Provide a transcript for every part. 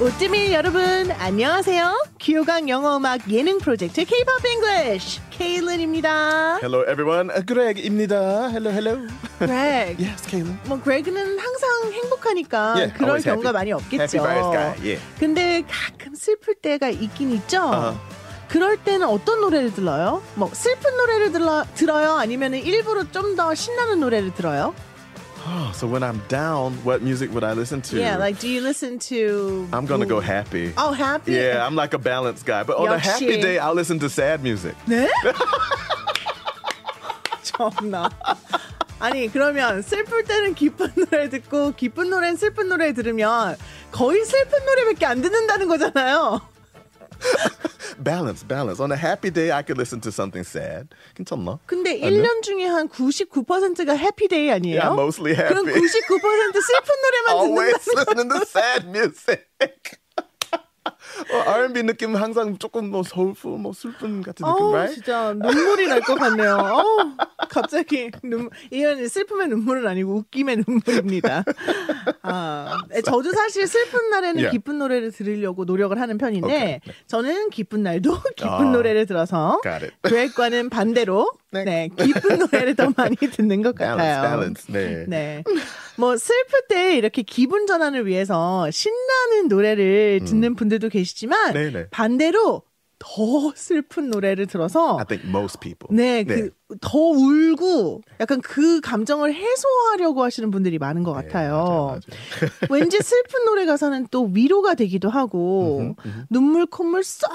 오뜨밀 여러분 안녕하세요. 귀요강 영어 음악 예능 프로젝트 K-pop English 케일른입니다. Hello everyone. Uh, Greg입니다. Hello, hello. Greg. yes, Kaylin. 뭐 그레그는 항상 행복하니까 Yeah, 그럴 경우가 happy. 많이 없겠죠. Happy guy. Yeah. 근데 가끔 슬플 때가 있긴 있죠. Uh-huh. 그럴 때는 어떤 노래를 들어요? 뭐 슬픈 노래를 들러, 들어요? 아니면 일부러 좀 더 신나는 노래를 들어요? Oh, so when I'm down, what music would I listen to? Yeah, like do you listen to? I'm gonna go happy. Oh, happy. Yeah, I'm like a balanced guy. But on a 역시. happy day, I'll listen to sad music. 네? 참나. 아니 그러면 슬플 때는 기쁜 노래 듣고 기쁜 노래는 슬픈 노래 들으면 거의 슬픈 노래밖에 안 듣는다는 거잖아요. Balance, balance. On a happy day, I could listen to something sad. 괜찮나? 근데 1년 중에 한 99%가 해피데이 아니에요? Yeah, mostly 그럼 happy. 99% 슬픈 노래만 Always 듣는다는 listening to sad music. 어, R&B 느낌 항상 조금 뭐 soulful, 뭐 슬픈 같은 느낌, 어, right? 진짜 눈물이 날 것 같네요. 어, 갑자기 눈, 이건 슬픔의 눈물은 아니고 웃김의 눈물입니다. 아, 저도 사실 슬픈 날에는 Yeah. 기쁜 노래를 들으려고 노력을 하는 편인데 Okay. 저는 기쁜 날도 기쁜 아, 노래를 들어서 got it. 계획과는 반대로 네. 네, 기쁜 노래를 더 많이 듣는 것 같아요. Balance, balance. 네. 네. 뭐 슬플 때 이렇게 기분 전환을 위해서 신나는 노래를 듣는 분들도 계시지만 음. 네네. 반대로 더 슬픈 노래를 들어서 I think most people. 네, 그더 울고 약간 그 감정을 해소하려고 하시는 분들이 많은 것 같아요. 네, 맞아요, 왠지 슬픈 노래 가사는 또 위로가 되기도 하고 눈물 콧물 쏙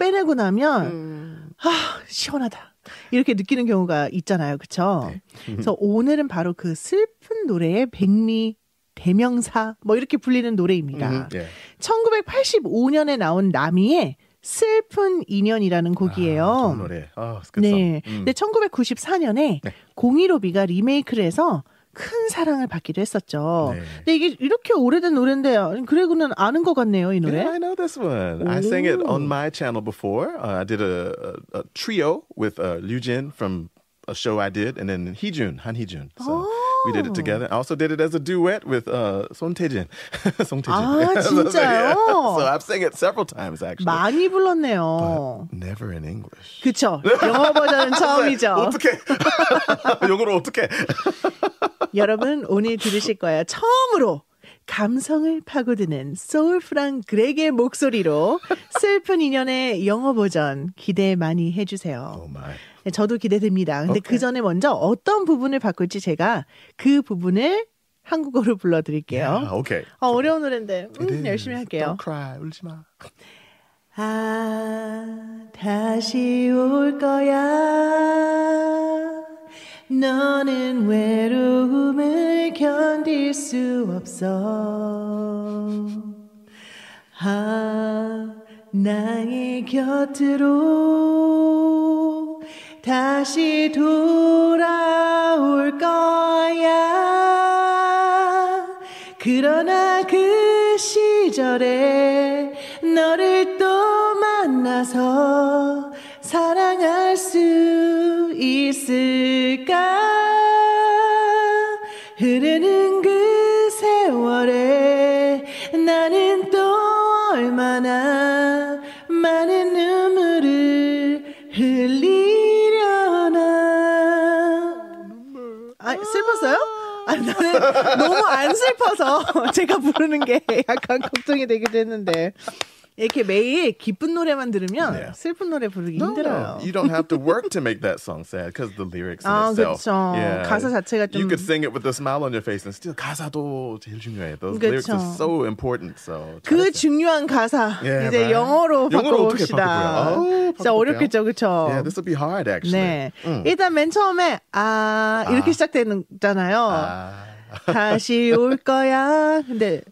빼내고 나면 음. 아 시원하다 이렇게 느끼는 경우가 있잖아요, 그렇죠? 네. 그래서 오늘은 바로 그 슬픈 노래의 백미 대명사 뭐 이렇게 불리는 노래입니다. 음, 예. 1985년에 나온 나미의 슬픈 인연이라는 곡이에요. 아, 노래. 아, 네. 음. 근데 1994년에 네. 공이로비가 리메이크를 해서 큰 사랑을 받기도 했었죠. 네. 근데 이게 이렇게 오래된 노래인데 그레고는 아는 것 같네요, 이 노래. Yeah, I know this one. I sang it on my channel before. Uh, I did a, a, a trio with uh, Liu Jin from a show I did, and then Heejun, Han Heejun. So we did it together. I also did it as a duet with uh, Song Taejin. Song Taejin. 아, so, 진짜요? so I've sang it several times actually. 많이 불렀네요. Never in English. 그쵸. 영어 버전은 처음이죠. 어떻게? 영어로 어떻게? 여러분, 오늘 들으실 거예요. 처음으로 감성을 파고드는 소울풀한 그렉의 목소리로 슬픈 인연의 영어 버전 기대 많이 해주세요. Oh. 네, 저도 기대됩니다. 근데 그 전에 먼저 어떤 부분을 바꿀지 제가 그 부분을 한국어로 불러드릴게요. Yeah, okay. 어, 어려운 노래인데 음. 열심히 할게요. Don't cry. 울지 마. 아, 다시 올 거야. 너는 외로움을 견딜 수 없어. 아, 나의 곁으로 다시 돌아올 거야. 그러나 그 시절에 너를 또 만나서 있을까? 흐르는 그 세월에 나는 또 얼마나 많은 눈물을 흘리려나. 아, 슬펐어요? 아, 나는 너무 안 슬퍼서 제가 부르는 게 약간 걱정이 되기도 했는데. 이렇게 매일 기쁜 노래만 들으면 네. 슬픈 노래 부르기 No, 힘들어요. you don't have to work to make that song sad because the lyrics in 아, itself. 그쵸. 가사 자체가 You 좀- could sing it with a smile on your face and still 가사도 제일 중요해. Those lyrics are 그쵸. so important. So 그. 중요한 가사 예, 이제 right. 영어로 영어로 어떻게 바꿔봅시다. 바꿔볼까요? 아우, 진짜. 어렵겠죠, 그렇죠? Yeah, this will be hard actually. 네, 음. 일단 맨 처음에 아 이렇게 아. 시작되잖아요. 아, 다시 올 거야. 근데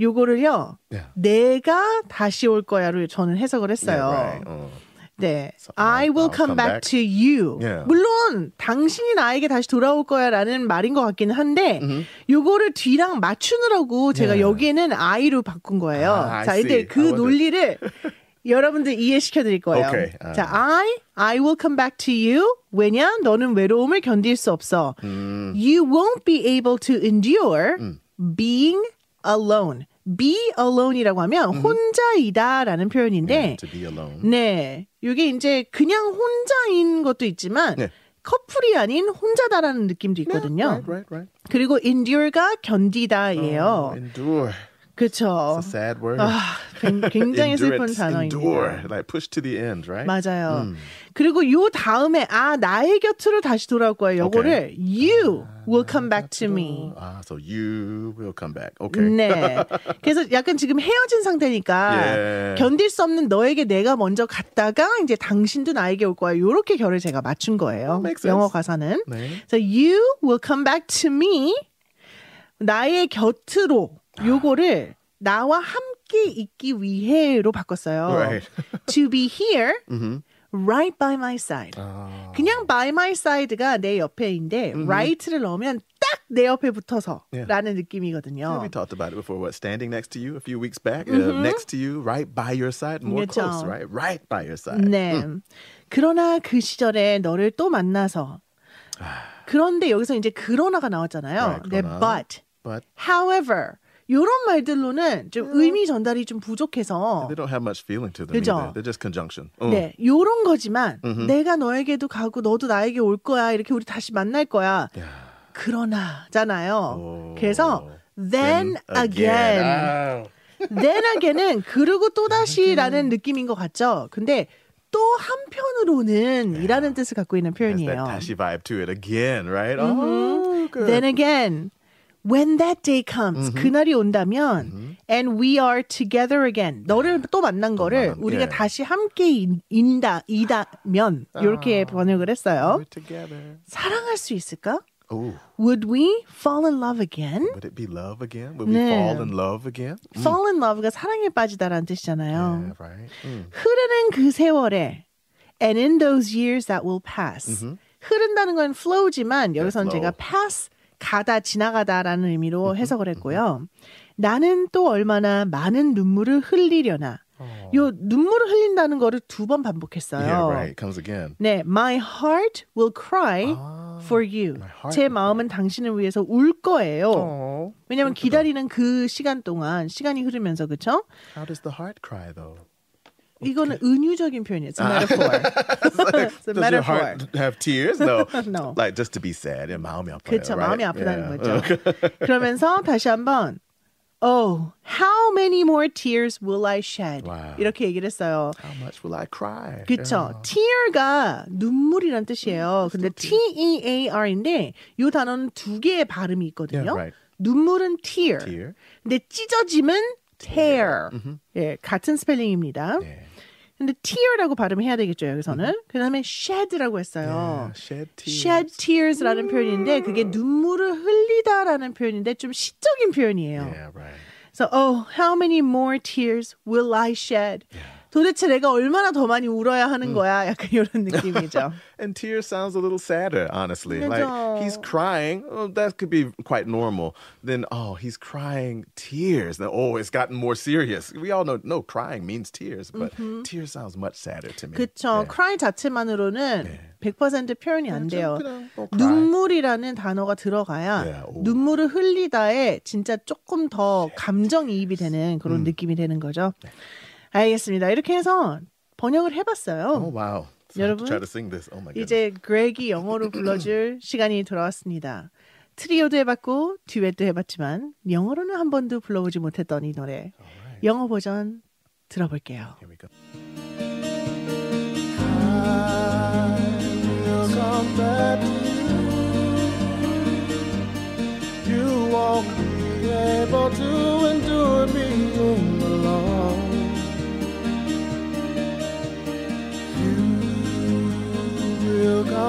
요거를요. Yeah. 내가 다시 올 거야로 저는 해석을 했어요. yeah, right. 어. 네. So, I will I'll come, come back, back. to you. Yeah. 물론 당신이 나에게 다시 돌아올 거야라는 말인 것 같기는 한데 요거를 뒤랑 맞추느라고 제가 Yeah. 여기에는 I로 바꾼 거예요. 아, I 자, 이제. 그 논리를 여러분들 이해시켜 드릴 거예요. Okay. 아. 자, I I will come back to you. 왜냐? 너는 외로움을 견딜 수 없어. 음. You won't be able to endure being alone. be alone이라고 하면 혼자이다라는 표현인데 Yeah, to be alone. 네. 이게 이제 그냥 혼자인 것도 있지만 네. 커플이 아닌 혼자다라는 느낌도 있거든요. Right, right, right. 그리고 endure가 견디다예요. Oh, endure. 그렇죠. It's a sad word. 아, 굉- 굉장히 슬픈 단어입니다. endure, like push to the end, right? 맞아요. 그리고 요 다음에 아 나의 곁으로 다시 돌아올 거예요. 요거를 you will come back to me. Ah, so you will come back. Okay. 네. 그래서 약간 지금 헤어진 상태니까 예. 견딜 수 없는 너에게 내가 먼저 갔다가 이제 당신도 나에게 올 거야. 요렇게 결을 제가 맞춘 거예요. 영어 가사는. 네. So you will come back to me. 나의 곁으로 요거를 나와 함께 있기 위해로 바꿨어요. Right. to be here right by my side. Ah. 그냥 by my side가 내 옆에인데 right를 넣으면 딱 내 옆에 붙어서라는 느낌이거든요. Yeah, we talked about it before. What standing next to you a few weeks back, uh, next to you, right by your side, more 그렇죠. close, right, right by your side. 네. 그러나 그 시절에 너를 또 만나서 그런데 여기서 이제 그러나가 나왔잖아요. Right, 네, 그러나. but, But however 이런 말들로는 좀 의미 전달이 좀 부족해서 they don't have much feeling to them 그죠? They're just conjunction. 어. 네, 요런 거지만 내가 너에게도 가고 너도 나에게 올 거야. 이렇게 우리 다시 만날 거야. Yeah. 그러나잖아요. 오. 그래서 then again. Ah. then again은 그러고 또 다시라는 느낌인 것 같죠. 근데 또 한편으로는 이라는 뜻을 갖고 있는 표현이에요. Tashi vibe to it again, right? Oh, good. Then again, when that day comes, 그날이 온다면, and we are together again. 너를 또 만난 거를 만남, 우리가 예. 다시 함께 인- 인다, 이다면, 이렇게 번역을 했어요. We're together. 사랑할 수 있을까? Oh, Would we fall in love again? would it be love again? Would we 네. fall in love again? Fall in love가 사랑에 빠지다라는 뜻이잖아요. Yeah, right. Mm. 흐르는 그 세월에 and in those years that will pass. 흐른다는 건 flow지만 여기서는 flow. 제가 pass 가다 지나가다라는 의미로 해석을 했고요. 나는 또 얼마나 많은 눈물을 흘리려나. 요 눈물을 흘린다는 거를 두 번 반복했어요. Yeah, right. Comes again. 네, my heart will cry for you. 제 마음은 당신을 위해서 울 거예요. Oh, 왜냐면 기다리는 그 시간 동안 시간이 흐르면서 그쵸? how does the heart cry though? 이거는 은유적인 표현이에요. It's a metaphor. It's a Does your metaphor. heart have tears? No. No. Like just to be sad. Yeah, 마음이 아파요. 그렇죠. right? 마음이 아프다는 Yeah. 거죠. 그러면서 다시 한번 Oh, how many more tears will I shed? Wow. 이렇게 얘기를 했어요. How much will I cry? 그쵸. tear가 눈물이란 뜻이에요. 근데 T-E-A-R인데 이 단어는 두 개의 발음이 있거든요. Yeah, right. 눈물은 tear. Tear. 근데 찢어짐은 tear. 예, 같은 스펠링입니다. 네. 근데 tear라고 발음해야 되겠죠, 여기서는. 그 다음에 shed라고 했어요. Yeah, shed tears. shed tears라는 표현인데 그게 눈물을 흘리다라는 표현인데 좀 시적인 표현이에요. Yeah, right. 그래서 oh, how many more tears will I shed? 도대체 내가 얼마나 더 많이 울어야 하는 거야? 약간 이런 느낌이죠. And tears sounds a little sadder, honestly. 그죠. Like he's crying. Oh, that could be quite normal. Then oh, he's crying tears. Then oh, it's gotten more serious. We all know no crying means tears, but tears sounds much sadder to me. 그쵸. Yeah. cry 자체만으로는 100% 표현이 안 돼요. 뭐. 눈물이라는 단어가 들어가야 네, 오. 눈물을 흘리다에 진짜 조금 더 감정이입이 되는 그런 느낌이 되는 거죠. 알겠습니다. 이렇게 해서 번역을 해봤어요. Oh wow. So 여러분, try to sing this. Oh. 이제 그렉이 영어로 불러줄 시간이 돌아왔습니다. 트리오도 해봤고 듀엣도 해봤지만 영어로는 한 번도 불러보지 못했던 이 노래 영어 버전 들어볼게요. Here we go. will come back to you. You won't be able to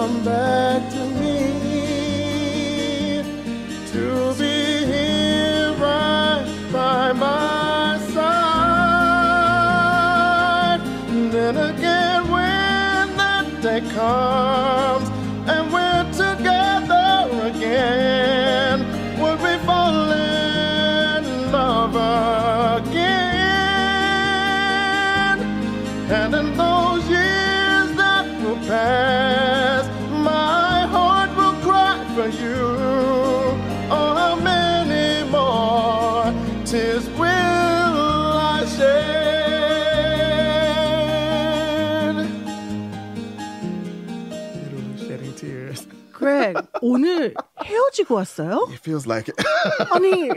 come back to me to be here right by my side. Then again, when that day comes and we're together again, would we fall in love again? And in those years that will pass, 오늘 헤어지고 왔어요? It feels like it. 아니,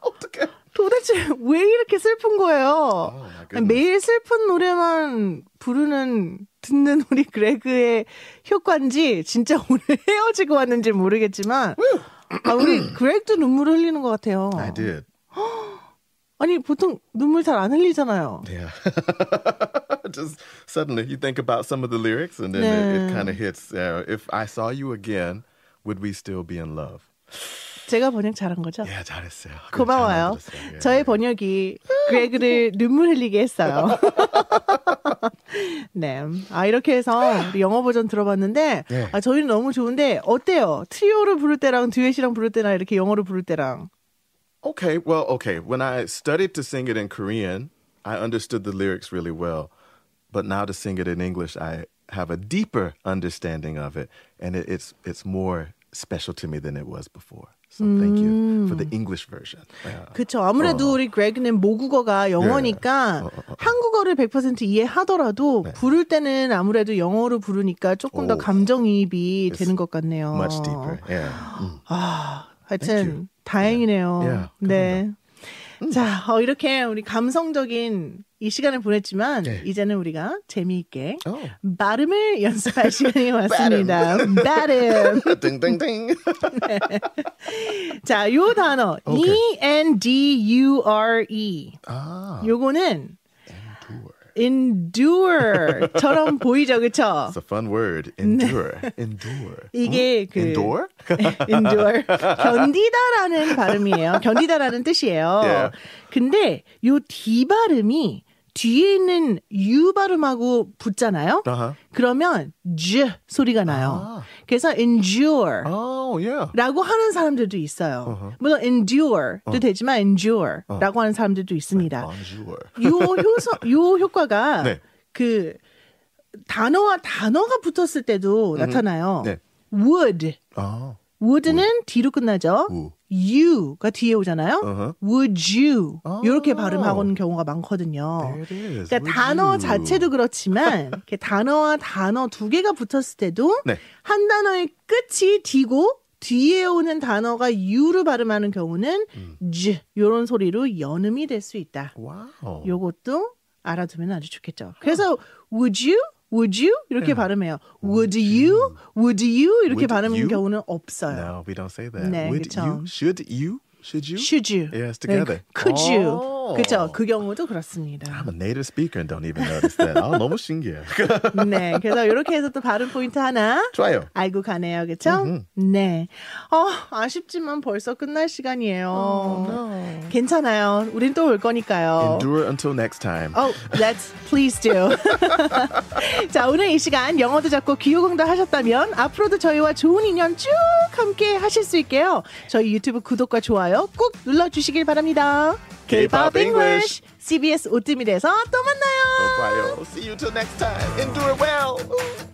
어떡해. 도대체 왜 이렇게 슬픈 거예요? Oh. 매일 슬픈 노래만 부르는 듣는 우리 그레그의 효과인지 진짜 오늘 헤어지고 왔는지 모르겠지만 아, 우리 그렉도 눈물을 흘리는 것 같아요. I did. 아니 보통 눈물 잘 안 흘리잖아요. Yeah. Just suddenly you think about some of the lyrics and then it, it 네. kind of hits. Uh, if I saw you again, would we still be in love? 제가 번역 잘한 거죠? Yeah, 잘했어요. 고마워요. 잘 만들었어요. 예. 저의 번역이 그레그를 눈물 흘리게 했어요. 네. 아, 이렇게 해서 우리 영어 버전 들어봤는데, 네. 아, 저희는 너무 좋은데, 어때요? 트리오를 부를 때랑 듀엣이랑 부를 때나 이렇게 영어로 부를 때랑. Okay, well, okay. When I studied to sing it in Korean, I understood the lyrics really well. But now to sing it in English, I have a deeper understanding of it, and it, it's it's more special to me than it was before. So thank you for the English version. Yeah. 그쵸. 아무래도 우리 그레그는 모국어가 영어니까 어, 어, 어. 한국어를 100% 이해하더라도 부를 때는 아무래도 영어로 부르니까 조금 더 오. 감정이입이 It's 되는 것 같네요. Much deeper. Yeah. Mm. 아. 하여튼 다행이네요. Yeah, 네. 자, 어, 이렇게 우리 감성적인 이 시간을 보냈지만 네. 이제는 우리가 재미있게 Oh. 발음을 연습할 시간이 왔습니다. 발음. ding ding. 자, 요 단어 오케이. E N D U R E. ah, 요거는 endure. endure처럼 보이죠, 그쵸? It's a fun word. Endure. Endure. 이게 그 Endure? endure 견디다라는 발음이에요. 견디다라는 뜻이에요. Yeah. 근데 요 D 발음이 뒤에 있는 U 발음하고 붙잖아요. Uh-huh. 그러면 J 소리가 나요. 아. 그래서 endure Oh, yeah. 라고 하는 사람들도 있어요. 어허. 물론 endure도 되지만 endure라고 하는 사람들도 있습니다. Bonjour. 요 효서 요 효과가 네. 그 단어와 단어가 붙었을 때도 나타나요. 네. would Oh. Would는 뒤로 끝나죠. 우. you가 뒤에 오잖아요. 어허. would you 이렇게 아. 발음하는 경우가 많거든요. 그러니까 Would 단어 you? 자체도 그렇지만 이렇게 단어와 단어 두 개가 붙었을 때도 네. 한 단어의 끝이 D고 뒤에 오는 단어가 U로 발음하는 경우는 음. J 이런 소리로 연음이 될 수 있다. Wow. 요것도 알아두면 아주 좋겠죠. 그래서 would you, would you 이렇게 발음해요. Would you, would you 이렇게 Would 발음하는 you? 경우는 없어요. No, we don't say that. 네, Would 그쵸. you? Should you? Should you? Should you? Yes, together. 네, could you? Oh. 그죠? 그 경우도 그렇습니다. I'm a native speaker and don't even notice that. 아, 너무 신기해. 네, 그래서 이렇게 해서 또 발음 포인트 하나 좋아요. 알고 가네요, 그렇죠? 네. 어, 아쉽지만 벌써 끝날 시간이에요. 괜찮아요. 우린 또 올 거니까요. Endure until next time. Oh, let's please do. 자, 오늘 이 시간 영어도 잡고 기호공도 하셨다면 앞으로도 저희와 좋은 인연 쭉 함께 하실 수 있게요. 저희 유튜브 구독과 좋아요 꾹 눌러주시길 바랍니다. K-pop English. CBS 오뜨밀에서 또 만나요. 좋아요. See you till next time. Endure well.